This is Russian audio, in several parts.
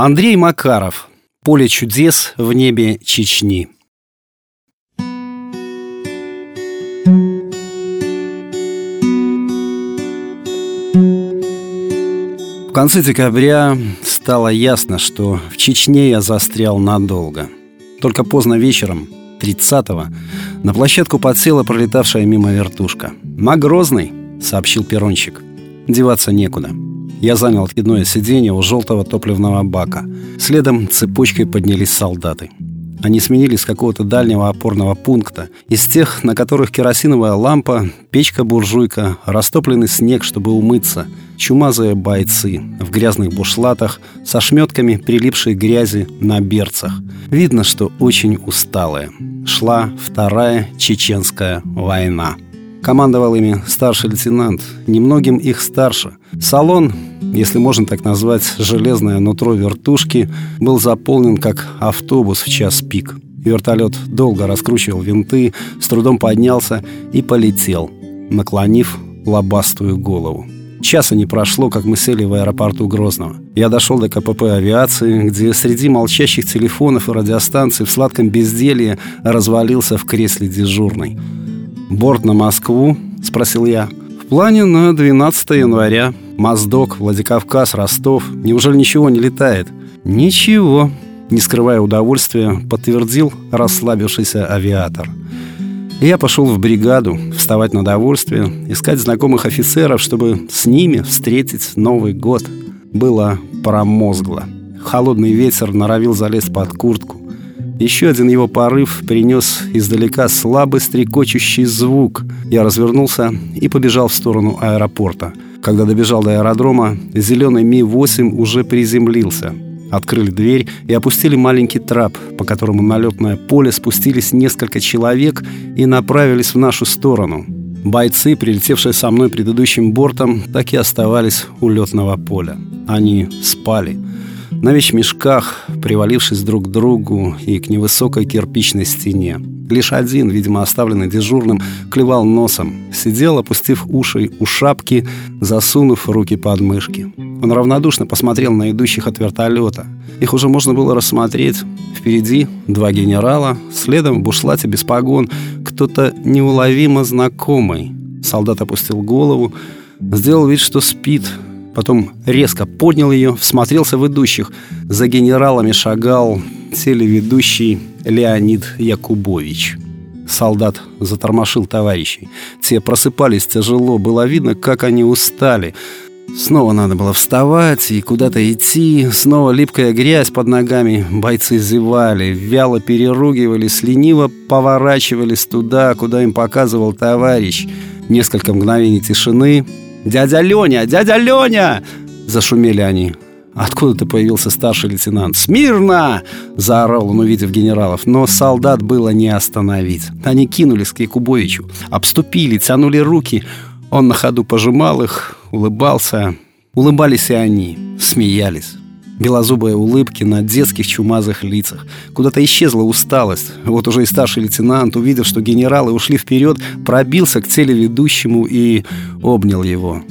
Андрей Макаров. Поле чудес в небе Чечни. В конце декабря стало ясно, что в Чечне я застрял надолго. Только поздно вечером, 30-го, на площадку подсела пролетавшая мимо вертушка. «Магрозный!» — сообщил перронщик. Деваться некуда. Я занял откидное сиденье у желтого топливного бака. Следом цепочкой поднялись солдаты. Они сменились какого-то дальнего опорного пункта, из тех, на которых керосиновая лампа, печка-буржуйка, растопленный снег, чтобы умыться, чумазые бойцы в грязных бушлатах со шметками прилипшей грязи на берцах. Видно, что очень усталые. Шла Вторая Чеченская война. Командовал ими старший лейтенант, немногим их старше. Салон, если можно так назвать, железное нутро вертушки, был заполнен как автобус в час пик. Вертолет долго раскручивал винты, с трудом поднялся и полетел, наклонив лобастую голову. Часа не прошло, как мы сели в аэропорту Грозного. Я дошел до КПП авиации, где среди молчащих телефонов и радиостанций в сладком безделье развалился в кресле дежурный. «Борт на Москву?» – спросил я. «В плане на 12 января. Моздок, Владикавказ, Ростов. Неужели ничего не летает?» «Ничего», – не скрывая удовольствия, подтвердил расслабившийся авиатор. Я пошел в бригаду, вставать на довольствие, искать знакомых офицеров, чтобы с ними встретить Новый год. Было промозгло. Холодный ветер норовил залезть под куртку. Еще один его порыв принес издалека слабый стрекочущий звук. Я развернулся и побежал в сторону аэропорта. Когда добежал до аэродрома, зеленый Ми-8 уже приземлился. Открыли дверь и опустили маленький трап, по которому на летное поле спустились несколько человек и направились в нашу сторону. Бойцы, прилетевшие со мной предыдущим бортом, так и оставались у летного поля. Они спали на вещмешках, привалившись друг к другу и к невысокой кирпичной стене. Лишь один, видимо, оставленный дежурным, клевал носом, сидел, опустив уши у шапки, засунув руки под мышки. Он равнодушно посмотрел на идущих от вертолета. Их уже можно было рассмотреть. Впереди два генерала, следом в бушлате без погон кто-то неуловимо знакомый. Солдат опустил голову, сделал вид, что спит, Потом резко поднял ее, всмотрелся в идущих. За генералами шагал телеведущий Леонид Якубович. Солдат затормошил товарищей. Те просыпались тяжело, было видно, как они устали. Снова надо было вставать и куда-то идти. Снова липкая грязь под ногами. Бойцы зевали, вяло переругивались, лениво поворачивались туда, куда им показывал товарищ. Несколько мгновений тишины, «Дядя Леня! Дядя Леня!» Зашумели они. Откуда-то появился старший лейтенант. «Смирно!» – заорал он, увидев генералов. Но солдат было не остановить. Они кинулись к Якубовичу, обступили, тянули руки. Он на ходу пожимал их, улыбался. Улыбались и они, смеялись. Белозубые улыбки на детских чумазых лицах. Куда-то исчезла усталость. Вот уже и старший лейтенант, увидев, что генералы ушли вперед, пробился к телеведущему и обнял его.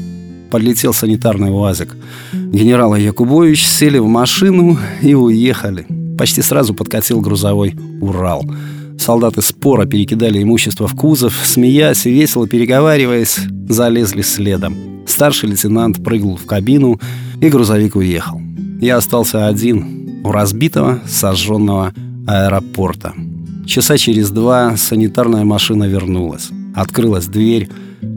Подлетел санитарный УАЗик. Генерал Якубович сели в машину и уехали. Почти сразу подкатил грузовой «Урал». Солдаты спора перекидали имущество в кузов, смеясь и весело переговариваясь, залезли следом. Старший лейтенант прыгнул в кабину, и грузовик уехал я остался один у разбитого, сожженного аэропорта. Часа через два санитарная машина вернулась. Открылась дверь.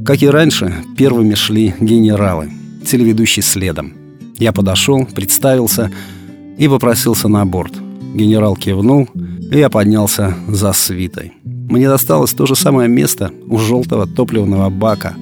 Как и раньше, первыми шли генералы, телеведущий следом. Я подошел, представился и попросился на борт. Генерал кивнул, и я поднялся за свитой. Мне досталось то же самое место у желтого топливного бака.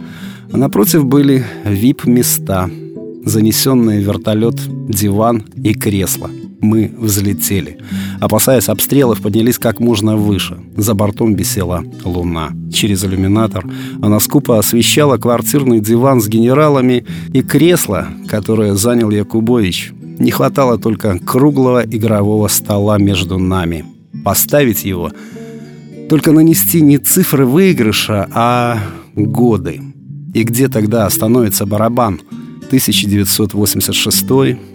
Напротив были вип-места – занесенные вертолет, диван и кресло. Мы взлетели. Опасаясь обстрелов, поднялись как можно выше. За бортом висела луна. Через иллюминатор она скупо освещала квартирный диван с генералами и кресло, которое занял Якубович. Не хватало только круглого игрового стола между нами. Поставить его — только нанести не цифры выигрыша, а годы. И где тогда остановится барабан — 1986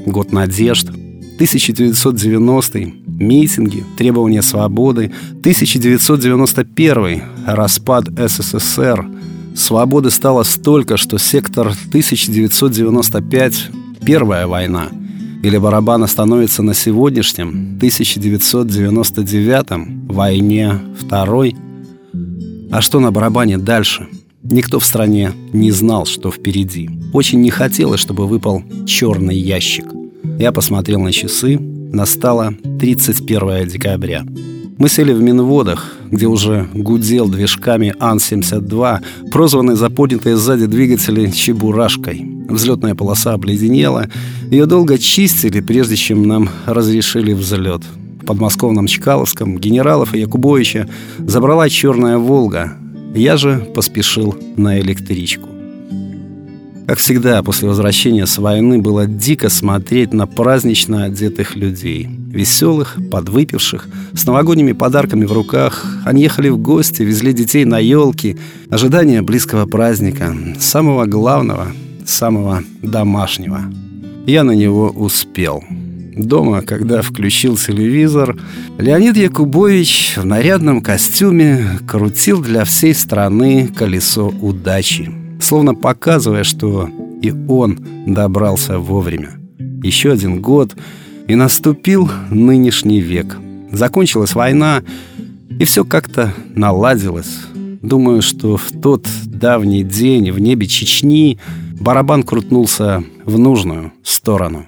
год надежд, 1990 митинги, требования свободы, 1991 распад СССР. Свободы стало столько, что сектор 1995 Первая война или барабана становится на сегодняшнем 1999 войне Второй. А что на барабане дальше? Никто в стране не знал, что впереди. Очень не хотелось, чтобы выпал черный ящик. Я посмотрел на часы. Настало 31 декабря. Мы сели в Минводах, где уже гудел движками Ан-72, прозванный за поднятые сзади двигатели «Чебурашкой». Взлетная полоса обледенела. Ее долго чистили, прежде чем нам разрешили взлет. В подмосковном Чкаловском генералов и Якубовича забрала черная «Волга». Я же поспешил на электричку. Как всегда, после возвращения с войны было дико смотреть на празднично одетых людей. Веселых, подвыпивших, с новогодними подарками в руках. Они ехали в гости, везли детей на елки. Ожидание близкого праздника, самого главного, самого домашнего. Я на него успел. Дома, когда включил телевизор, Леонид Якубович в нарядном костюме крутил для всей страны колесо удачи, словно показывая, что и он добрался вовремя. Еще один год, и наступил нынешний век. Закончилась война, и все как-то наладилось. Думаю, что в тот давний день в небе Чечни барабан крутнулся в нужную сторону.